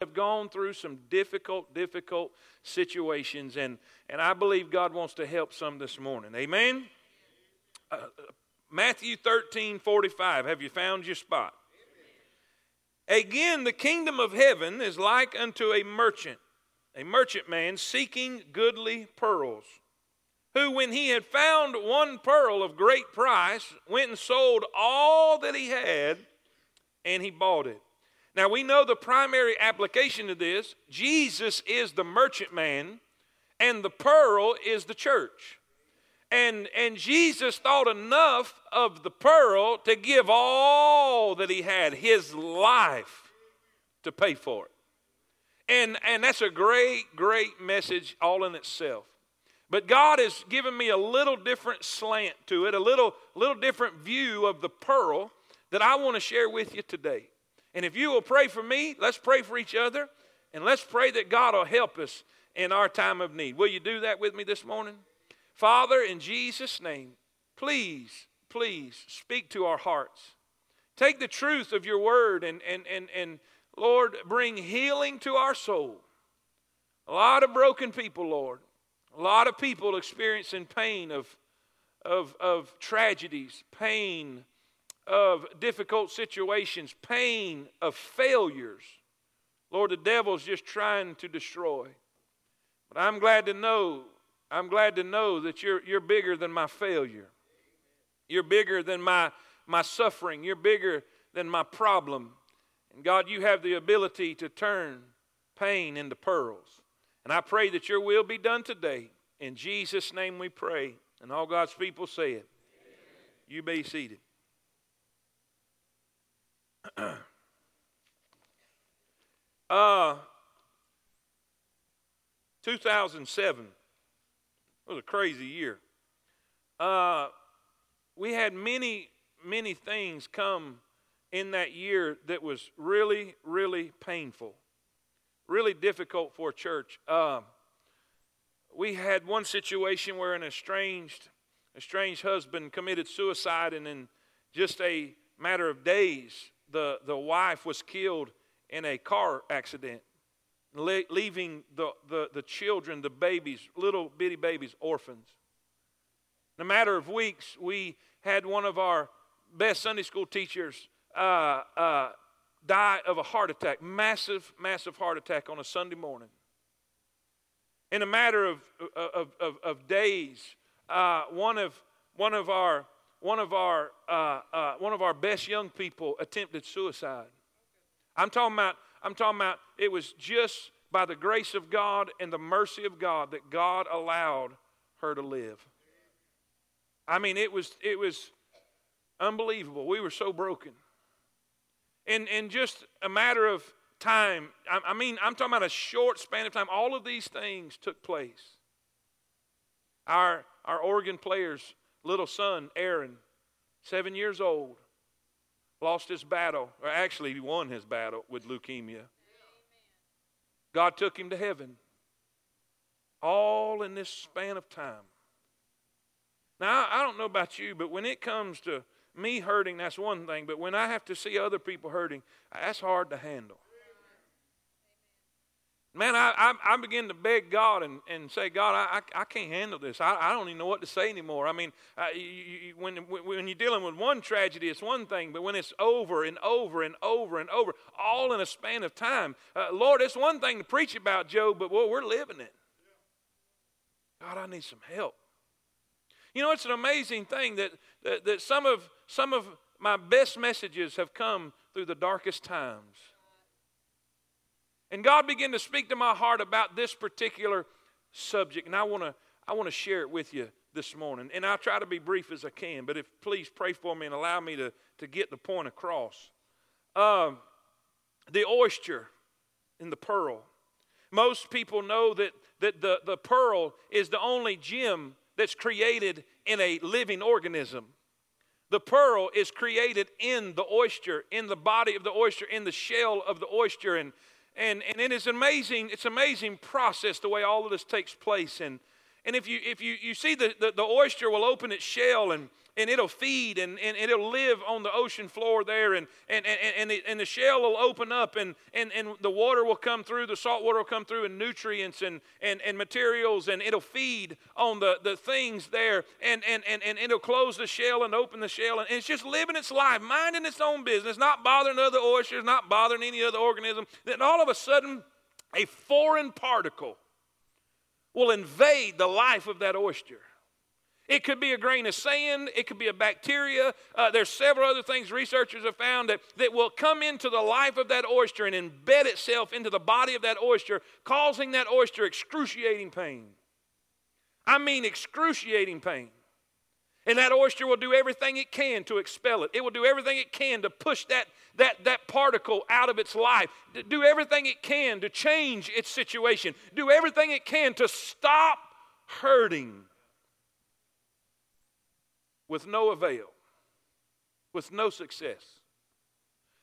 have gone through some difficult, difficult situations, and, and I believe God wants to help some this morning. Amen? Uh, Matthew 13 45. Have you found your spot? Again, the kingdom of heaven is like unto a merchant, a merchantman seeking goodly pearls, who, when he had found one pearl of great price, went and sold all that he had, and he bought it. Now we know the primary application of this Jesus is the merchant man, and the pearl is the church. And, and Jesus thought enough of the pearl to give all that he had, his life, to pay for it. And, and that's a great, great message all in itself. But God has given me a little different slant to it, a little, little different view of the pearl that I want to share with you today. And if you will pray for me, let's pray for each other, and let's pray that God will help us in our time of need. Will you do that with me this morning? Father, in Jesus' name, please, please speak to our hearts. Take the truth of your word and, and, and, and Lord, bring healing to our soul. A lot of broken people, Lord. A lot of people experiencing pain of, of, of tragedies, pain of difficult situations, pain of failures. Lord, the devil's just trying to destroy. But I'm glad to know, I'm glad to know that you're, you're bigger than my failure. You're bigger than my, my suffering. You're bigger than my problem. And God, you have the ability to turn pain into pearls. And I pray that your will be done today. In Jesus' name we pray. And all God's people say it. You be seated. uh, 2007 was a crazy year. Uh, we had many, many things come in that year that was really, really painful, really difficult for a church. Uh, we had one situation where an estranged, estranged husband committed suicide, and in just a matter of days, the, the wife was killed in a car accident, le- leaving the, the, the children, the babies, little bitty babies, orphans. In a matter of weeks, we had one of our best Sunday school teachers uh, uh, die of a heart attack, massive, massive heart attack on a Sunday morning. In a matter of, of, of, of days, uh, one, of, one of our one of our uh, uh, one of our best young people attempted suicide. I'm talking about I'm talking about it was just by the grace of God and the mercy of God that God allowed her to live. I mean, it was it was unbelievable. We were so broken. In in just a matter of time, I, I mean, I'm talking about a short span of time. All of these things took place. Our our organ players little son, Aaron, seven years old, lost his battle, or actually, he won his battle with leukemia. God took him to heaven. All in this span of time. Now, I don't know about you, but when it comes to me hurting, that's one thing. But when I have to see other people hurting, that's hard to handle. Man, I, I, I, begin to beg God and, and say, God, I, I, can't handle this. I, I don't even know what to say anymore. I mean, uh, you, you, when, when you're dealing with one tragedy, it's one thing, but when it's over and over and over and over, all in a span of time, uh, Lord, it's one thing to preach about Job, but boy, we're living it. God, I need some help. You know, it's an amazing thing that, that, that some, of, some of my best messages have come through the darkest times. And God began to speak to my heart about this particular subject, and I want to I want to share it with you this morning. And I'll try to be brief as I can, but if please pray for me and allow me to, to get the point across. Um, the oyster and the pearl. Most people know that, that the, the pearl is the only gem that's created in a living organism. The pearl is created in the oyster, in the body of the oyster, in the shell of the oyster. And and, and it is amazing, it's amazing process the way all of this takes place. And, And if you if you, you see the, the, the oyster will open its shell and and it'll feed and, and it'll live on the ocean floor there and and, and, and, the, and the shell will open up and, and, and the water will come through the salt water will come through and nutrients and, and, and materials and it'll feed on the, the things there and, and, and, and it'll close the shell and open the shell and it's just living its life minding its own business not bothering other oysters not bothering any other organism. Then all of a sudden a foreign particle will invade the life of that oyster. It could be a grain of sand, it could be a bacteria. Uh, there's several other things researchers have found that, that will come into the life of that oyster and embed itself into the body of that oyster, causing that oyster excruciating pain. I mean, excruciating pain. And that oyster will do everything it can to expel it. It will do everything it can to push that, that, that particle out of its life. Do everything it can to change its situation. Do everything it can to stop hurting with no avail, with no success.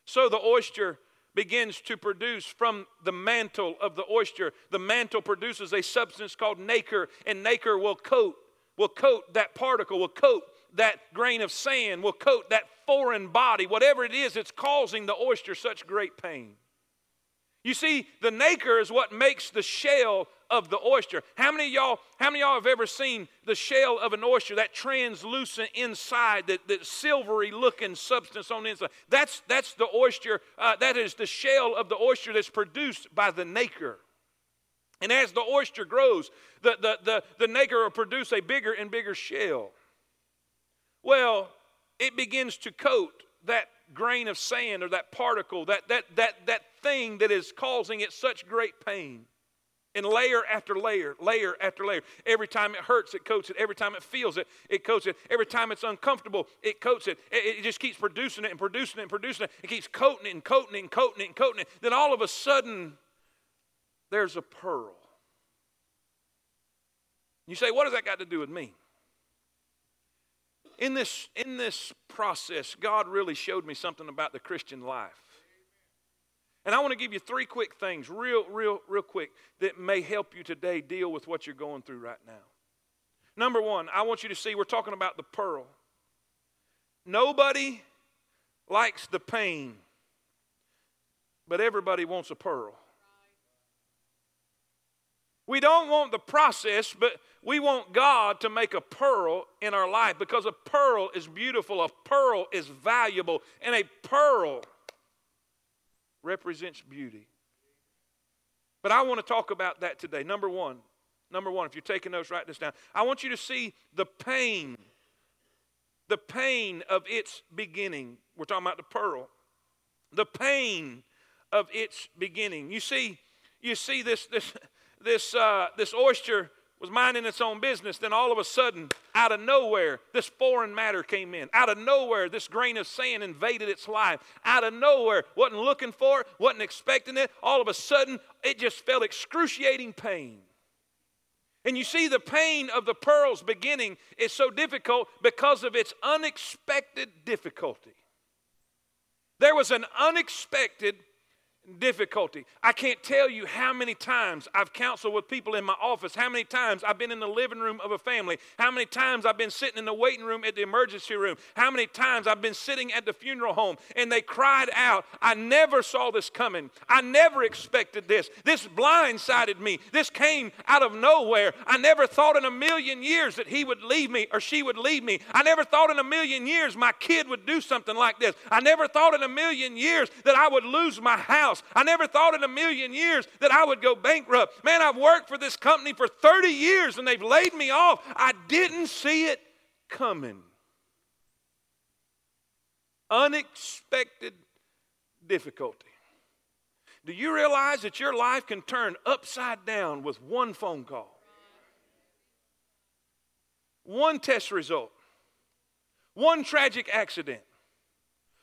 So the oyster begins to produce from the mantle of the oyster. The mantle produces a substance called nacre, and nacre will coat will coat that particle, will coat that grain of sand, will coat that foreign body, whatever it is that's causing the oyster such great pain. You see, the nacre is what makes the shell of the oyster. How many y'all, how many y'all have ever seen the shell of an oyster, that translucent inside, that, that silvery looking substance on the inside? That's, that's the oyster, uh, that is the shell of the oyster that's produced by the nacre. And as the oyster grows, the, the, the, the nacre will produce a bigger and bigger shell. Well, it begins to coat that grain of sand or that particle, that, that, that, that thing that is causing it such great pain. And layer after layer, layer after layer. Every time it hurts, it coats it. Every time it feels it, it coats it. Every time it's uncomfortable, it coats it. It, it just keeps producing it and producing it and producing it. It keeps coating it and coating it and coating it and coating it. Then all of a sudden, there's a pearl. You say, what does that got to do with me? In this, in this process, God really showed me something about the Christian life. And I want to give you three quick things, real, real, real quick, that may help you today deal with what you're going through right now. Number one, I want you to see we're talking about the pearl. Nobody likes the pain, but everybody wants a pearl. We don't want the process, but we want God to make a pearl in our life because a pearl is beautiful, a pearl is valuable, and a pearl represents beauty. But I want to talk about that today. Number one, number one, if you're taking notes, write this down. I want you to see the pain, the pain of its beginning. We're talking about the pearl. The pain of its beginning. You see, you see this, this this, uh, this oyster was minding its own business, then all of a sudden, out of nowhere, this foreign matter came in. Out of nowhere, this grain of sand invaded its life. Out of nowhere, wasn't looking for it, wasn't expecting it. All of a sudden, it just felt excruciating pain. And you see, the pain of the pearl's beginning is so difficult because of its unexpected difficulty. There was an unexpected difficulty. I can't tell you how many times I've counseled with people in my office, how many times I've been in the living room of a family, how many times I've been sitting in the waiting room at the emergency room, how many times I've been sitting at the funeral home and they cried out, I never saw this coming. I never expected this. This blindsided me. This came out of nowhere. I never thought in a million years that he would leave me or she would leave me. I never thought in a million years my kid would do something like this. I never thought in a million years that I would lose my house house. I never thought in a million years that I would go bankrupt. Man, I've worked for this company for 30 years and they've laid me off. I didn't see it coming. Unexpected difficulty. Do you realize that your life can turn upside down with one phone call? One test result, one tragic accident,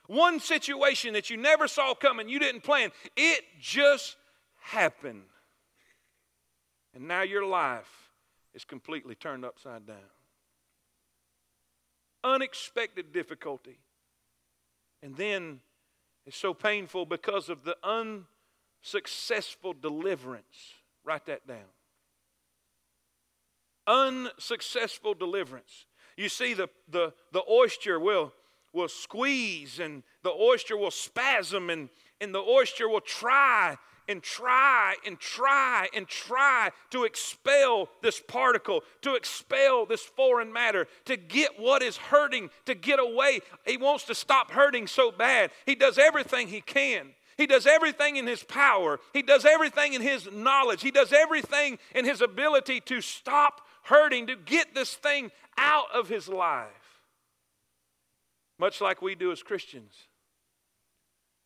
one situation that you never saw coming, you didn't plan, it just happened. And now your life is completely turned upside down. Unexpected difficulty. And then it's so painful because of the unsuccessful deliverance. Write that down. unsuccessful deliverance. You see, the, the, the oyster will, will squeeze and the oyster will spasm and, and the oyster will try and try and try and try to expel this particle, to expel this foreign matter, to get what is hurting, to get away. He wants to stop hurting so bad. He does everything he can. He does everything in his power. He does everything in his knowledge. He does everything in his ability to stop hurting, to get this thing out of his life. Much like we do as Christians.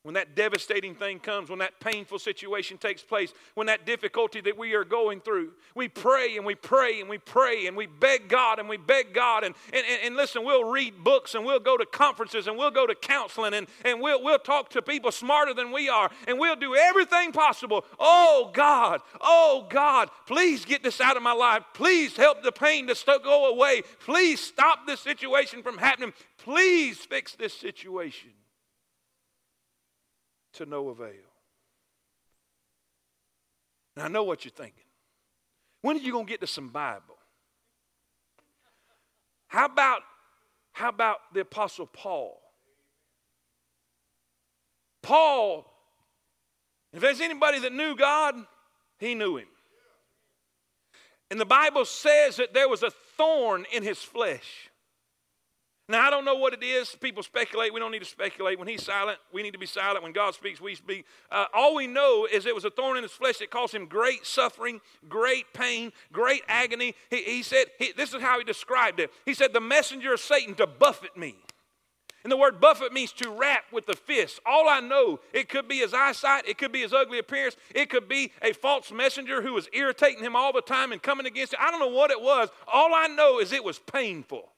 When that devastating thing comes, when that painful situation takes place, when that difficulty that we are going through, we pray and we pray and we pray and we beg God and we beg God. And, and, and listen, we'll read books and we'll go to conferences and we'll go to counseling and, and we'll, we'll talk to people smarter than we are and we'll do everything possible. Oh God, oh God, please get this out of my life. Please help the pain to go away. Please stop this situation from happening. Please fix this situation to no avail. Now, I know what you're thinking. When are you going to get to some Bible? How about, how about the Apostle Paul? Paul, if there's anybody that knew God, he knew him. And the Bible says that there was a thorn in his flesh. Now, I don't know what it is. People speculate. We don't need to speculate. When he's silent, we need to be silent. When God speaks, we speak. Uh, all we know is it was a thorn in his flesh that caused him great suffering, great pain, great agony. He, he said, he, this is how he described it. He said, The messenger of Satan to buffet me. And the word buffet means to rap with the fist. All I know, it could be his eyesight, it could be his ugly appearance, it could be a false messenger who was irritating him all the time and coming against him. I don't know what it was. All I know is it was painful.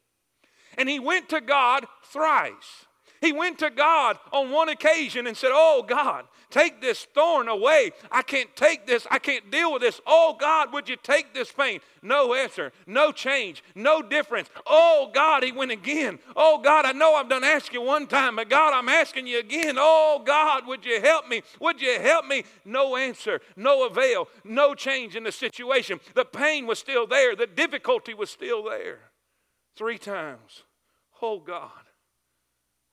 And he went to God thrice. He went to God on one occasion and said, Oh God, take this thorn away. I can't take this. I can't deal with this. Oh God, would you take this pain? No answer, no change, no difference. Oh God, he went again. Oh God, I know I've done ask you one time, but God, I'm asking you again. Oh God, would you help me? Would you help me? No answer, no avail, no change in the situation. The pain was still there, the difficulty was still there. Three times. Oh God.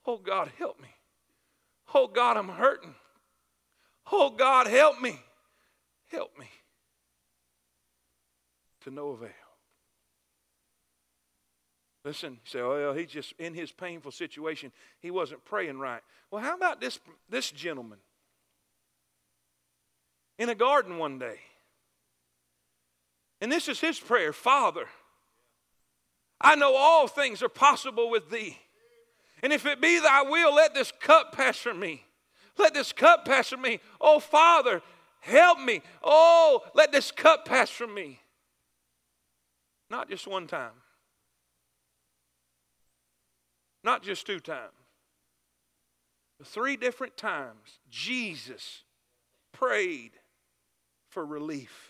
Oh God, help me. Oh God, I'm hurting. Oh God, help me. Help me. To no avail. Listen, say, oh, well, he's just in his painful situation. He wasn't praying right. Well, how about this, this gentleman? In a garden one day. And this is his prayer Father, I know all things are possible with thee. And if it be thy will, let this cup pass from me. Let this cup pass from me. Oh, Father, help me. Oh, let this cup pass from me. Not just one time, not just two times, three different times, Jesus prayed for relief.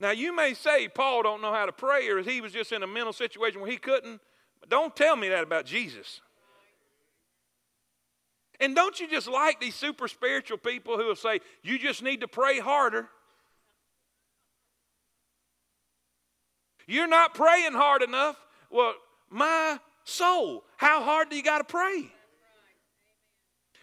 Now you may say Paul don't know how to pray or he was just in a mental situation where he couldn't, but don't tell me that about Jesus. And don't you just like these super spiritual people who will say, you just need to pray harder? You're not praying hard enough. Well, my soul, how hard do you got to pray?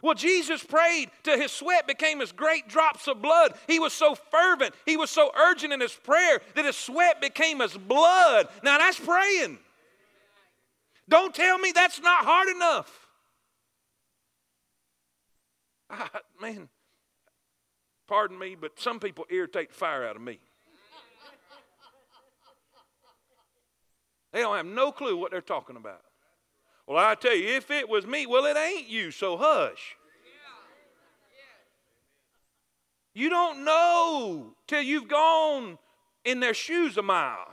Well, Jesus prayed till his sweat became as great drops of blood. He was so fervent, he was so urgent in his prayer that his sweat became as blood. Now that's praying. Don't tell me that's not hard enough. I, man, pardon me, but some people irritate the fire out of me. They don't have no clue what they're talking about. Well, I tell you, if it was me, well, it ain't you, so hush. You don't know till you've gone in their shoes a mile.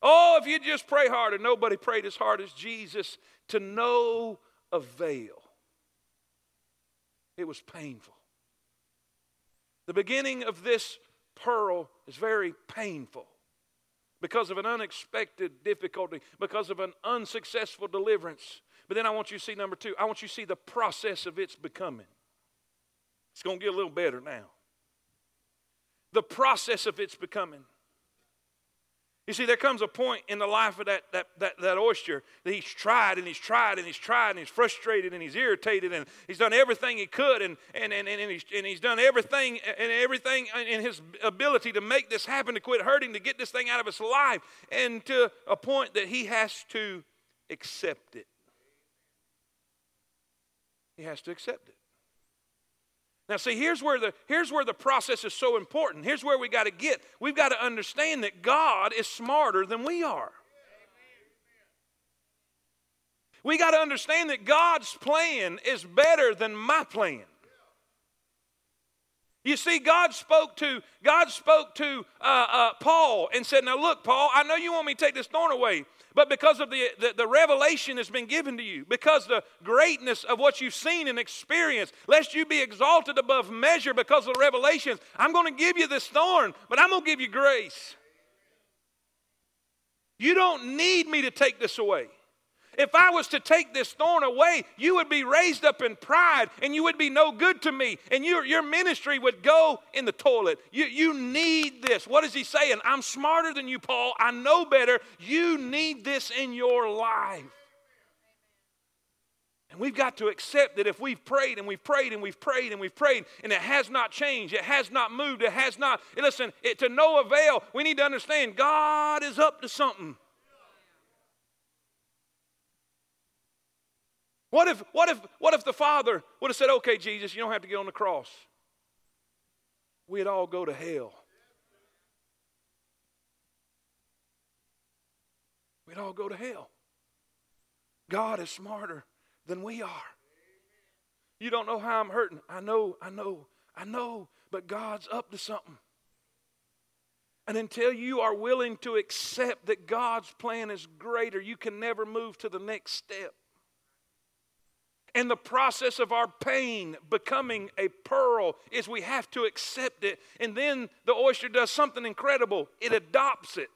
Oh, if you just pray harder, nobody prayed as hard as Jesus to no avail. It was painful. The beginning of this pearl is very painful because of an unexpected difficulty, because of an unsuccessful deliverance. But then I want you to see number two, I want you to see the process of its becoming. It's going to get a little better now. the process of its becoming. You see, there comes a point in the life of that, that, that, that oyster that he's tried and he's tried and he's tried and he's frustrated and he's irritated and he's done everything he could and, and, and, and, he's, and he's done everything and everything in his ability to make this happen, to quit hurting, to get this thing out of his life, and to a point that he has to accept it. He has to accept it. Now, see, here's where the, here's where the process is so important. Here's where we got to get. We've got to understand that God is smarter than we are. We got to understand that God's plan is better than my plan. You see, God spoke to God spoke to uh, uh, Paul and said, "Now look, Paul, I know you want me to take this thorn away, but because of the, the, the revelation that's been given to you, because the greatness of what you've seen and experienced, lest you be exalted above measure because of the revelations, I'm going to give you this thorn, but I'm going to give you grace. You don't need me to take this away. If I was to take this thorn away, you would be raised up in pride and you would be no good to me and your, your ministry would go in the toilet. You, you need this. What is he saying? I'm smarter than you, Paul. I know better. You need this in your life. And we've got to accept that if we've prayed and we've prayed and we've prayed and we've prayed and it has not changed, it has not moved, it has not, listen, it, to no avail, we need to understand God is up to something. What if, what if, what if the Father would have said, okay, Jesus, you don't have to get on the cross? We'd all go to hell. We'd all go to hell. God is smarter than we are. You don't know how I'm hurting. I know, I know, I know, but God's up to something. And until you are willing to accept that God's plan is greater, you can never move to the next step and the process of our pain becoming a pearl is we have to accept it. And then the oyster does something incredible it adopts it.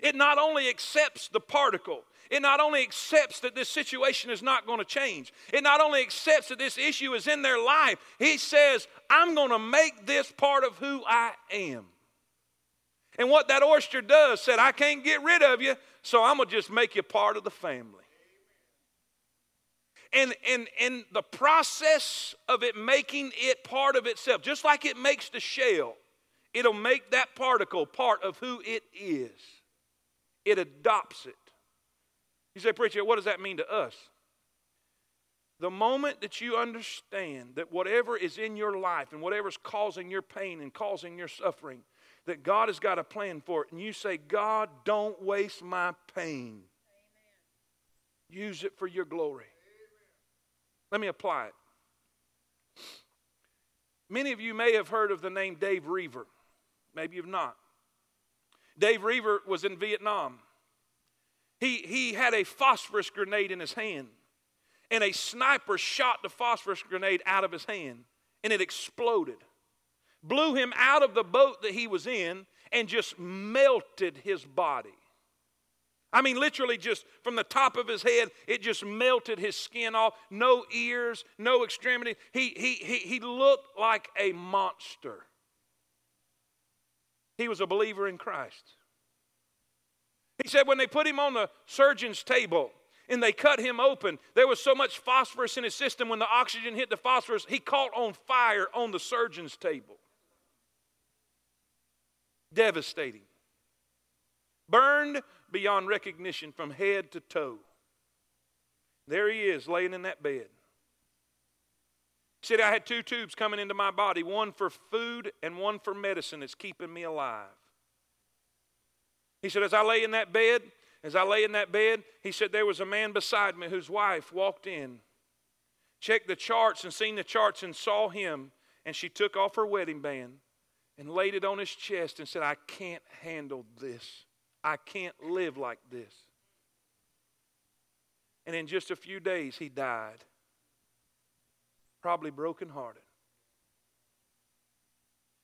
It not only accepts the particle, it not only accepts that this situation is not going to change, it not only accepts that this issue is in their life, he says, I'm going to make this part of who I am. And what that oyster does said, I can't get rid of you, so I'm going to just make you part of the family. And, and, and the process of it making it part of itself, just like it makes the shell, it'll make that particle part of who it is. It adopts it. You say, Preacher, what does that mean to us? The moment that you understand that whatever is in your life and whatever's causing your pain and causing your suffering, that God has got a plan for it, and you say, God, don't waste my pain. Use it for your glory. Let me apply it. Many of you may have heard of the name Dave Roever. Maybe you've not. Dave Roever was in Vietnam. He, he had a phosphorus grenade in his hand, and a sniper shot the phosphorus grenade out of his hand, and it exploded. Blew him out of the boat that he was in, and just melted his body. I mean, literally, just from the top of his head, it just melted his skin off. No ears, no extremity. He, he, he, he looked like a monster. He was a believer in Christ. He said when they put him on the surgeon's table and they cut him open, there was so much phosphorus in his system. When the oxygen hit the phosphorus, he caught on fire on the surgeon's table. Devastating. Burned beyond recognition from head to toe. There he is, laying in that bed. He said, I had two tubes coming into my body, one for food and one for medicine that's keeping me alive. He said, as I lay in that bed, as I lay in that bed, he said, there was a man beside me whose wife walked in, checked the charts and seen the charts and saw him, and she took off her wedding band and laid it on his chest and said, I can't handle this. I can't live like this. And in just a few days, he died. Probably brokenhearted.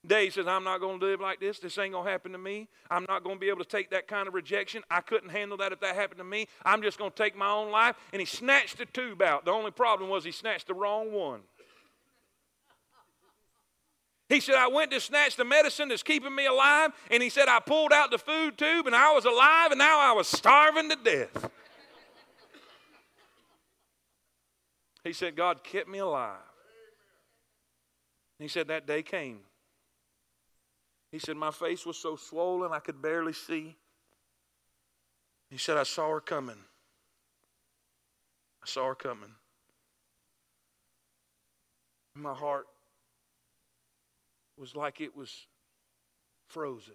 Dave says, I'm not going to live like this. This ain't going to happen to me. I'm not going to be able to take that kind of rejection. I couldn't handle that if that happened to me. I'm just going to take my own life. And he snatched the tube out. The only problem was he snatched the wrong one. He said, I went to snatch the medicine that's keeping me alive. And he said, I pulled out the food tube and I was alive and now I was starving to death. he said, God kept me alive. He said, That day came. He said, My face was so swollen I could barely see. He said, I saw her coming. I saw her coming. My heart was like it was frozen.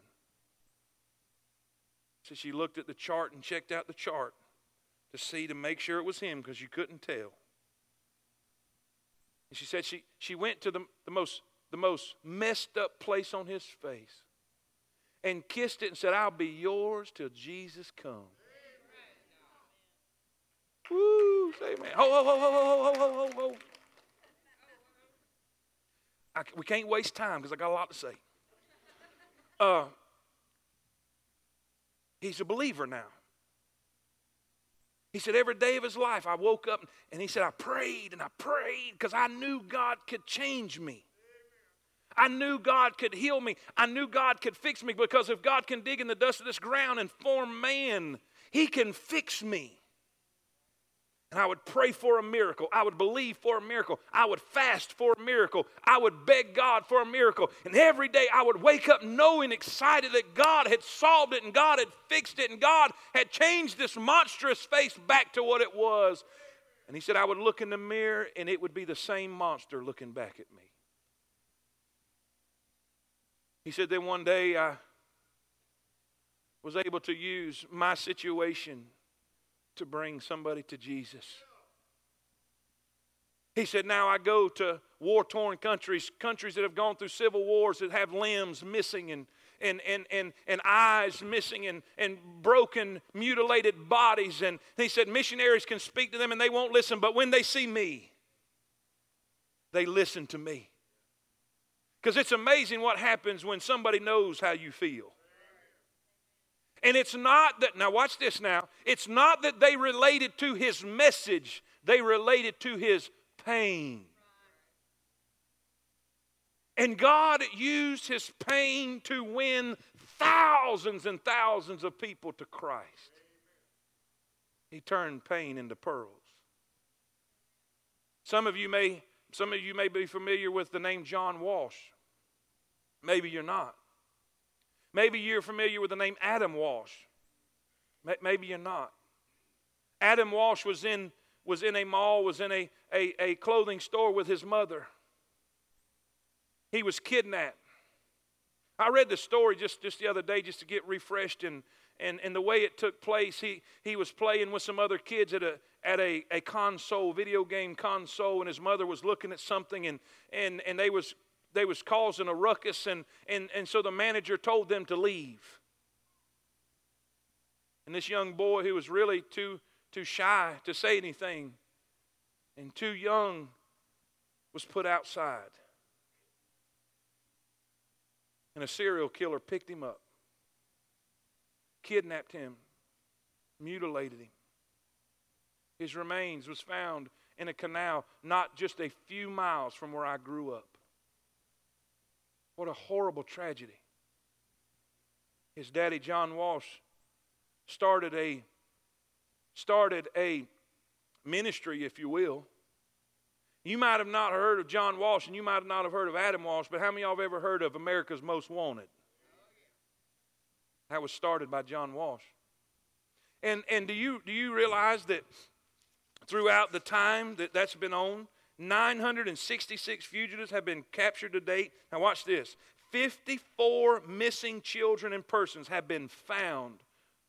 So she looked at the chart and checked out the chart to see to make sure it was him because you couldn't tell. And she said she, she went to the, the, most, the most messed up place on his face and kissed it and said, I'll be yours till Jesus comes. Woo, say amen. Ho, ho, ho, ho, ho, ho, ho, ho, ho. I, we can't waste time because I got a lot to say. Uh, he's a believer now. He said, every day of his life, I woke up and he said, I prayed and I prayed because I knew God could change me. I knew God could heal me. I knew God could fix me because if God can dig in the dust of this ground and form man, he can fix me. And I would pray for a miracle. I would believe for a miracle. I would fast for a miracle. I would beg God for a miracle. And every day I would wake up knowing, excited that God had solved it and God had fixed it and God had changed this monstrous face back to what it was. And he said, I would look in the mirror and it would be the same monster looking back at me. He said, then one day I was able to use my situation to bring somebody to Jesus. He said, Now I go to war torn countries, countries that have gone through civil wars that have limbs missing and, and, and, and, and eyes missing and, and broken, mutilated bodies. And he said, Missionaries can speak to them and they won't listen, but when they see me, they listen to me. Because it's amazing what happens when somebody knows how you feel. And it's not that, now watch this now, it's not that they related to his message, they related to his pain. And God used his pain to win thousands and thousands of people to Christ. He turned pain into pearls. Some of you may some of you may be familiar with the name John Walsh. Maybe you're not. Maybe you're familiar with the name Adam Walsh. Maybe you're not. Adam Walsh was in, was in a mall, was in a, a, a clothing store with his mother. He was kidnapped. I read the story just, just the other day just to get refreshed and, and, and the way it took place. He, he was playing with some other kids at a, at a, a console, video game console, and his mother was looking at something and, and, and they was they was causing a ruckus and, and, and so the manager told them to leave. And this young boy who was really too too shy to say anything and too young was put outside. And a serial killer picked him up kidnapped him mutilated him. His remains was found in a canal not just a few miles from where i grew up what a horrible tragedy. His daddy, John Walsh, started a, started a ministry, if you will. You might have not heard of John Walsh and you might not have heard of Adam Walsh, but how many of y'all have ever heard of America's Most Wanted? That was started by John Walsh. And, and do, you, do you realize that throughout the time that that's been on, 966 fugitives have been captured to date. Now, watch this 54 missing children and persons have been found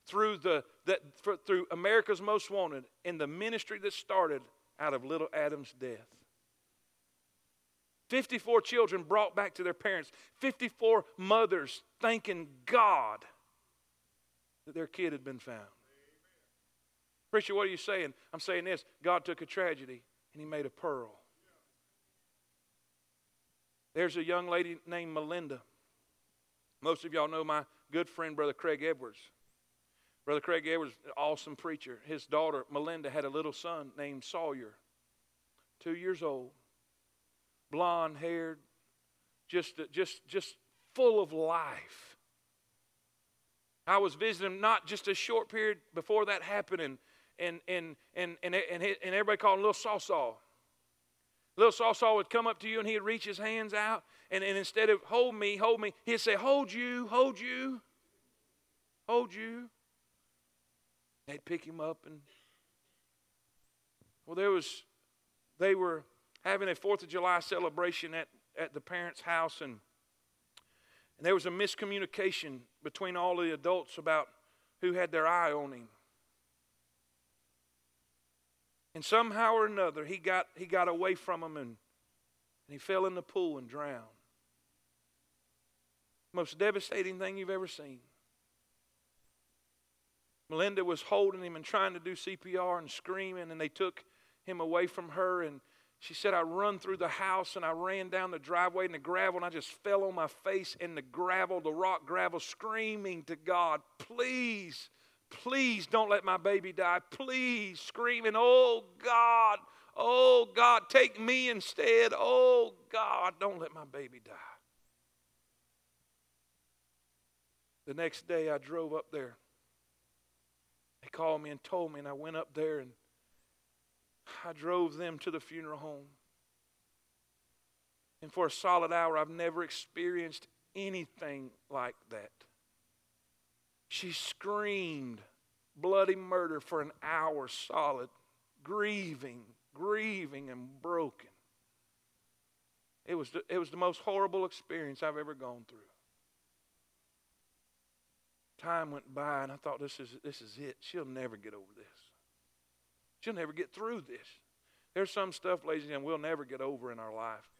through, the, the, for, through America's Most Wanted in the ministry that started out of little Adam's death. 54 children brought back to their parents, 54 mothers thanking God that their kid had been found. Preacher, what are you saying? I'm saying this God took a tragedy and he made a pearl. There's a young lady named Melinda. Most of y'all know my good friend, Brother Craig Edwards. Brother Craig Edwards, awesome preacher. His daughter, Melinda, had a little son named Sawyer, two years old, blonde haired, just, just, just full of life. I was visiting him not just a short period before that happened, and and and and and, and, and everybody called him Little Saw Saw. Little Saw Saw would come up to you and he'd reach his hands out, and, and instead of hold me, hold me, he'd say, Hold you, hold you, hold you. They'd pick him up and well, there was they were having a Fourth of July celebration at, at the parents' house and and there was a miscommunication between all the adults about who had their eye on him. And somehow or another, he got, he got away from them and, and he fell in the pool and drowned. Most devastating thing you've ever seen. Melinda was holding him and trying to do CPR and screaming, and they took him away from her. And she said, I run through the house and I ran down the driveway in the gravel, and I just fell on my face in the gravel, the rock gravel, screaming to God, Please Please don't let my baby die. Please, screaming, Oh God, oh God, take me instead. Oh God, don't let my baby die. The next day I drove up there. They called me and told me, and I went up there and I drove them to the funeral home. And for a solid hour, I've never experienced anything like that. She screamed bloody murder for an hour solid, grieving, grieving, and broken. It was the, it was the most horrible experience I've ever gone through. Time went by, and I thought, this is, this is it. She'll never get over this. She'll never get through this. There's some stuff, ladies and gentlemen, we'll never get over in our life,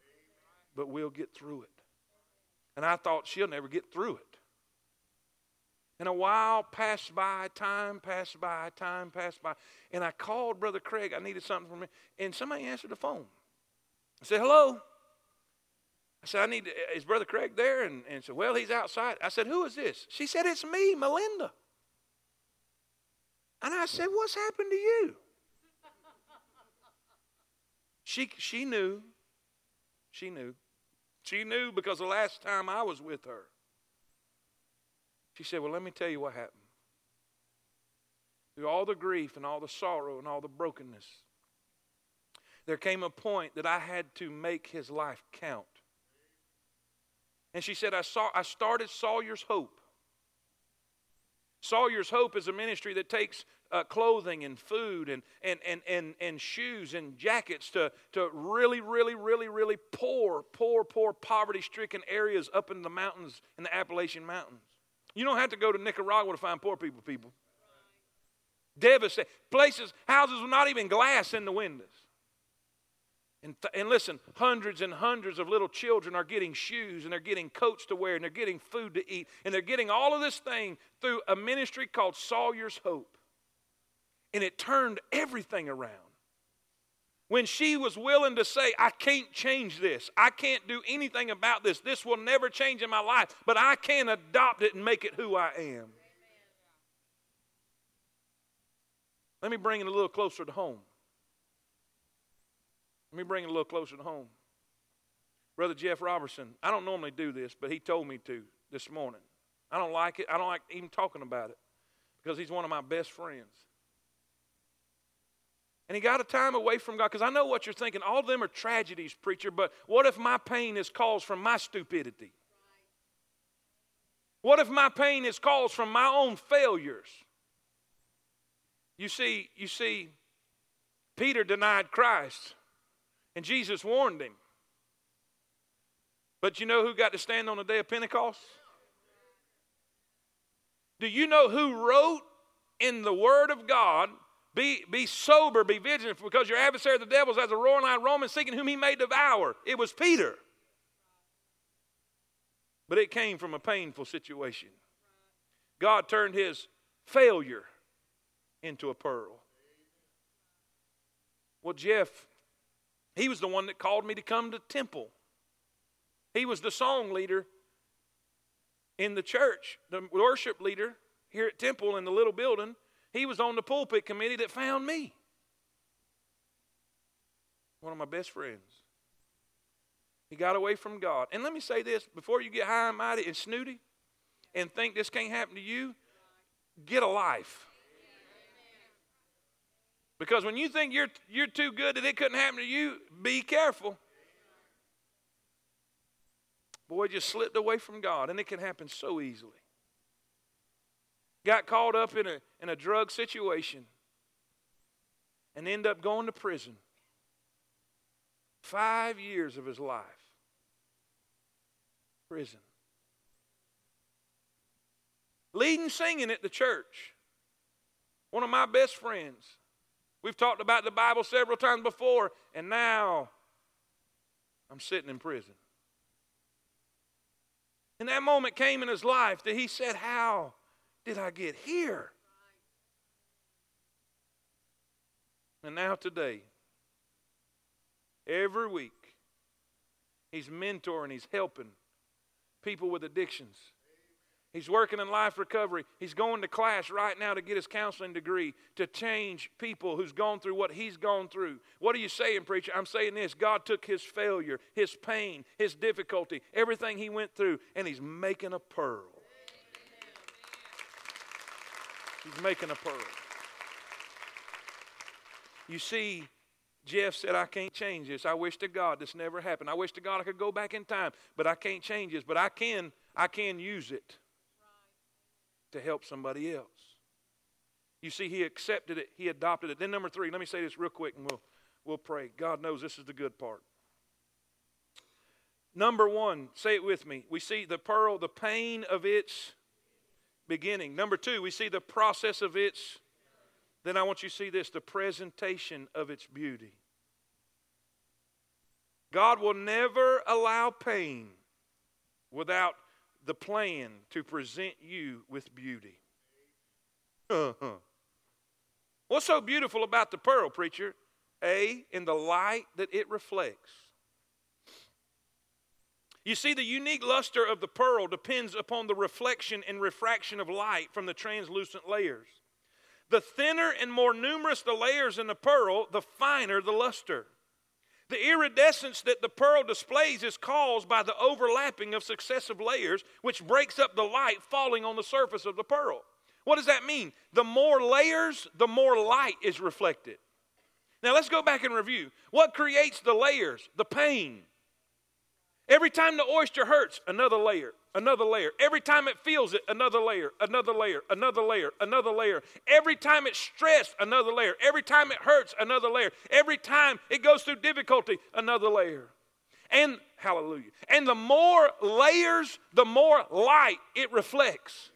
but we'll get through it. And I thought she'll never get through it. And a while passed by, time passed by, time passed by. And I called Brother Craig. I needed something from him. And somebody answered the phone. I said, Hello. I said, I need, is Brother Craig there? And, and said, Well, he's outside. I said, Who is this? She said, It's me, Melinda. And I said, What's happened to you? she, she knew. She knew. She knew because the last time I was with her, she said, Well, let me tell you what happened. Through all the grief and all the sorrow and all the brokenness, there came a point that I had to make his life count. And she said, I, saw, I started Sawyer's Hope. Sawyer's Hope is a ministry that takes uh, clothing and food and, and, and, and, and shoes and jackets to, to really, really, really, really poor, poor, poor, poverty stricken areas up in the mountains, in the Appalachian Mountains. You don't have to go to Nicaragua to find poor people, people. Devastated. Places, houses with not even glass in the windows. And, th- and listen, hundreds and hundreds of little children are getting shoes and they're getting coats to wear and they're getting food to eat and they're getting all of this thing through a ministry called Sawyer's Hope. And it turned everything around when she was willing to say, I can't change this, I can't do anything about this, this will never change in my life, but I can adopt it and make it who I am. Let me bring it a little closer to home. Let me bring it a little closer to home. Brother Jeff Robertson, I don't normally do this, but he told me to this morning. I don't like it. I don't like even talking about it because he's one of my best friends. And he got a time away from God. Because I know what you're thinking. All of them are tragedies, preacher, but what if my pain is caused from my stupidity? What if my pain is caused from my own failures? You see, you see, Peter denied Christ, and Jesus warned him. But you know who got to stand on the day of Pentecost? Do you know who wrote in the Word of God be, be sober, be vigilant, because your adversary, the devil, is as a roaring lion, Roman, seeking whom he may devour. It was Peter. But it came from a painful situation. God turned his failure into a pearl. Well, Jeff, he was the one that called me to come to temple. He was the song leader in the church, the worship leader here at temple in the little building. He was on the pulpit committee that found me. One of my best friends. He got away from God. And let me say this before you get high and mighty and snooty and think this can't happen to you, get a life. Because when you think you're, you're too good that it couldn't happen to you, be careful. Boy just slipped away from God, and it can happen so easily. Got caught up in a, in a drug situation and end up going to prison. Five years of his life. Prison. Leading singing at the church. One of my best friends. We've talked about the Bible several times before, and now I'm sitting in prison. And that moment came in his life that he said, How did I get here? And now, today, every week, he's mentoring, he's helping people with addictions. He's working in life recovery. He's going to class right now to get his counseling degree to change people who's gone through what he's gone through. What are you saying, preacher? I'm saying this God took his failure, his pain, his difficulty, everything he went through, and he's making a pearl. He's making a pearl. You see, Jeff said, I can't change this. I wish to God this never happened. I wish to God I could go back in time, but I can't change this. But I can, I can use it to help somebody else. You see, he accepted it, he adopted it. Then number three, let me say this real quick and we'll we'll pray. God knows this is the good part. Number one, say it with me. We see the pearl, the pain of its beginning. Number two, we see the process of its then I want you to see this the presentation of its beauty. God will never allow pain without the plan to present you with beauty. Uh-huh. What's so beautiful about the pearl, preacher? A, in the light that it reflects. You see, the unique luster of the pearl depends upon the reflection and refraction of light from the translucent layers. The thinner and more numerous the layers in the pearl, the finer the luster. The iridescence that the pearl displays is caused by the overlapping of successive layers, which breaks up the light falling on the surface of the pearl. What does that mean? The more layers, the more light is reflected. Now let's go back and review. What creates the layers? The pain. Every time the oyster hurts, another layer another layer. Every time it feels it, another layer, another layer, another layer, another layer. Every time it's stressed, another layer. Every time it hurts, another layer. Every time it goes through difficulty, another layer. And hallelujah. And the more layers, the more light it reflects.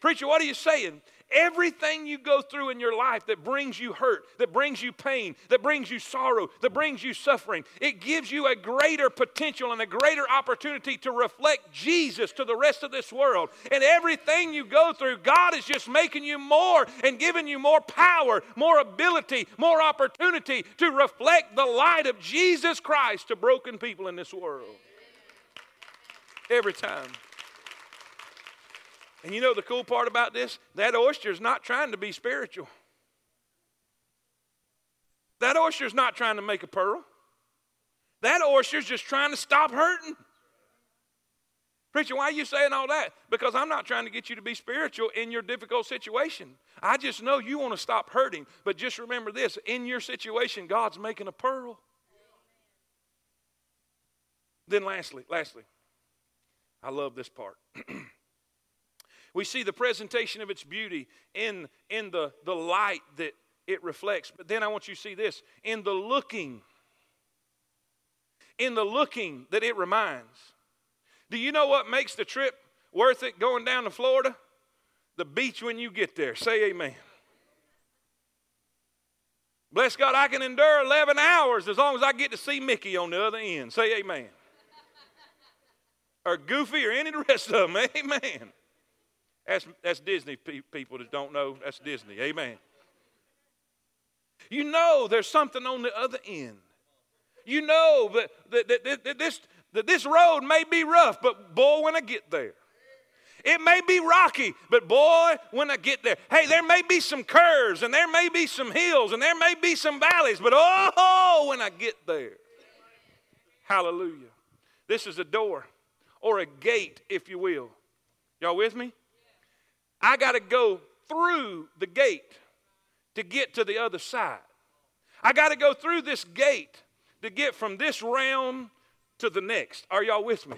Preacher, what are you saying? Everything you go through in your life that brings you hurt, that brings you pain, that brings you sorrow, that brings you suffering, it gives you a greater potential and a greater opportunity to reflect Jesus to the rest of this world. And everything you go through, God is just making you more and giving you more power, more ability, more opportunity to reflect the light of Jesus Christ to broken people in this world. Every time. And you know the cool part about this? That oyster is not trying to be spiritual. That oyster is not trying to make a pearl. That oyster is just trying to stop hurting. Preacher, why are you saying all that? Because I'm not trying to get you to be spiritual in your difficult situation. I just know you want to stop hurting. But just remember this in your situation, God's making a pearl. Then, lastly, lastly, I love this part. We see the presentation of its beauty in, in the, the light that it reflects. But then I want you to see this in the looking, in the looking that it reminds. Do you know what makes the trip worth it going down to Florida? The beach when you get there. Say amen. Bless God, I can endure 11 hours as long as I get to see Mickey on the other end. Say amen. or Goofy or any of the rest of them. Amen. That's, that's Disney pe- people that don't know. That's Disney. Amen. You know there's something on the other end. You know that, that, that, that, this, that this road may be rough, but boy, when I get there, it may be rocky, but boy, when I get there, hey, there may be some curves and there may be some hills and there may be some valleys, but oh, when I get there, Hallelujah. This is a door or a gate, if you will. Y'all with me? I got to go through the gate to get to the other side. I got to go through this gate to get from this realm to the next. Are y'all with me?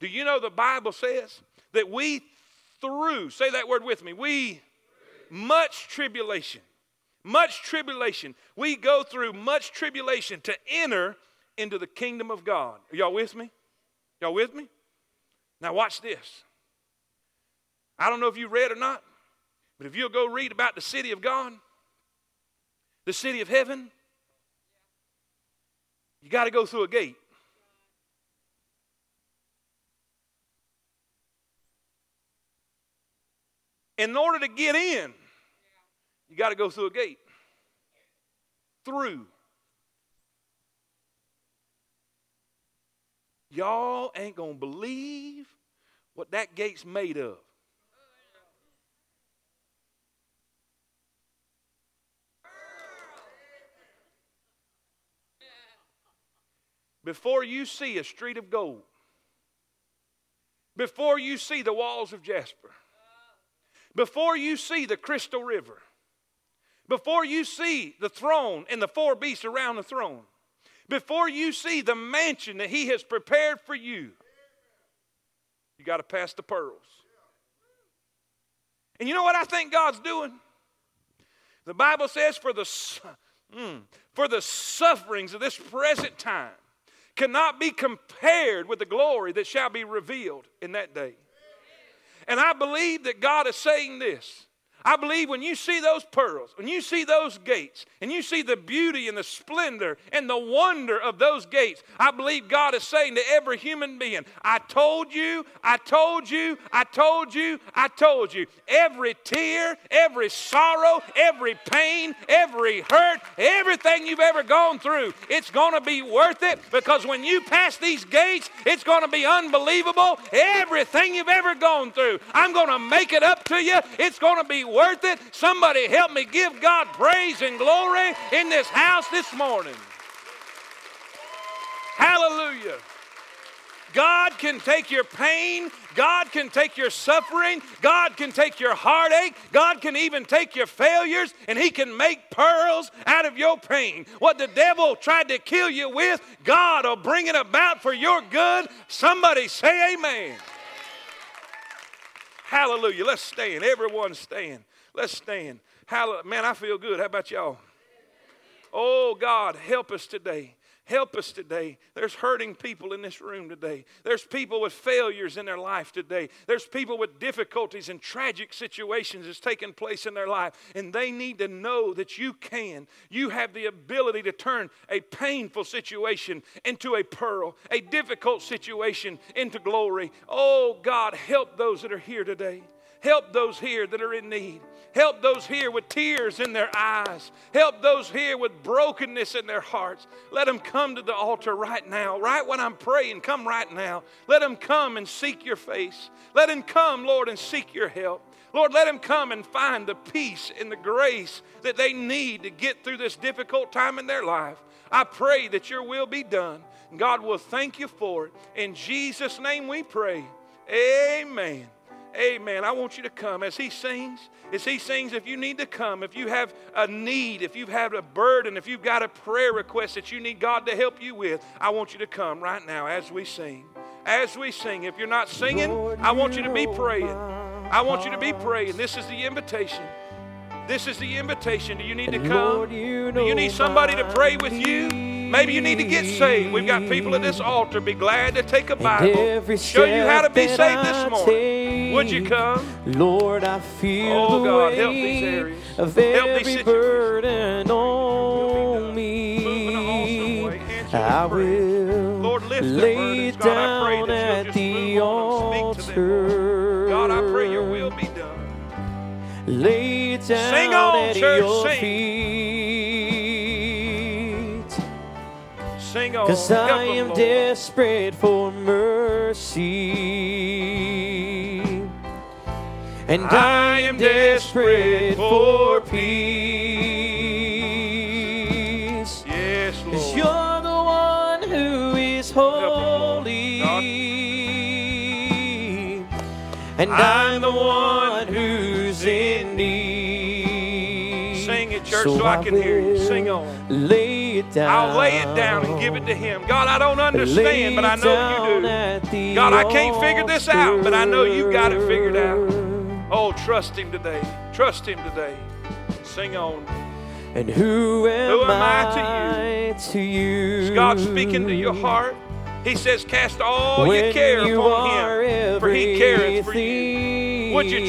Do you know the Bible says that we through, say that word with me, we much tribulation, much tribulation. We go through much tribulation to enter into the kingdom of God. Are y'all with me? Y'all with me? Now, watch this. I don't know if you read or not, but if you'll go read about the city of God, the city of heaven, you got to go through a gate. In order to get in, you got to go through a gate. Through. Y'all ain't going to believe what that gate's made of. Before you see a street of gold, before you see the walls of jasper, before you see the crystal river, before you see the throne and the four beasts around the throne, before you see the mansion that He has prepared for you, you got to pass the pearls. And you know what I think God's doing? The Bible says, for the, mm, for the sufferings of this present time cannot be compared with the glory that shall be revealed in that day. And I believe that God is saying this I believe when you see those pearls, when you see those gates, and you see the beauty and the splendor and the wonder of those gates, I believe God is saying to every human being, I told you, I told you, I told you, I told you. Every tear, every sorrow, every pain, every hurt, everything you've ever gone through, it's going to be worth it because when you pass these gates, it's going to be unbelievable. Everything you've ever gone through, I'm going to make it up to you. It's going to be worth it. Somebody help me give God praise and glory in this house this morning. Hallelujah. God can take your pain. God can take your suffering. God can take your heartache. God can even take your failures and He can make pearls out of your pain. What the devil tried to kill you with, God will bring it about for your good. Somebody say amen. Hallelujah. Let's stand. Everyone stand. Let's stand. Hallelujah. Man, I feel good. How about y'all? Oh, God, help us today. Help us today. There's hurting people in this room today. There's people with failures in their life today. There's people with difficulties and tragic situations that's taking place in their life. And they need to know that you can. You have the ability to turn a painful situation into a pearl, a difficult situation into glory. Oh, God, help those that are here today. Help those here that are in need. Help those here with tears in their eyes. Help those here with brokenness in their hearts. Let them come to the altar right now, right when I'm praying. Come right now. Let them come and seek your face. Let them come, Lord, and seek your help. Lord, let them come and find the peace and the grace that they need to get through this difficult time in their life. I pray that your will be done. God will thank you for it. In Jesus' name we pray. Amen. Amen. I want you to come as he sings. As he sings, if you need to come, if you have a need, if you've had a burden, if you've got a prayer request that you need God to help you with, I want you to come right now as we sing. As we sing. If you're not singing, I want you to be praying. I want you to be praying. This is the invitation. This is the invitation. Do you need to come? Do you need somebody to pray with you? Maybe you need to get saved. We've got people at this altar. Be glad to take a Bible, show you how to be saved this morning. Would you come? Lord, I feel oh, the God, weight help these areas. of Help every burden on me. awesome I will Lord, lift lay. God, I pray down at the move on them. Speak to them, Lord. altar. God, I pray your will be done. Lay down Sing on, at church, your sing. feet. Sing on. Cause I am Lord. desperate for mercy. And I am desperate for peace. Yes, Lord. Cause you're the one who is holy. And I'm the one who's in need. Sing it, church, so I can hear you. Sing on. Lay it down. I'll lay it down and give it to Him. God, I don't understand, but I know you do. God, I can't figure this out, but I know you got it figured out. Oh, trust Him today. Trust Him today. Sing on. And who am, Who am I I to you? Is God speaking to your heart? He says, Cast all when your care you upon Him, for He careth for you. Would you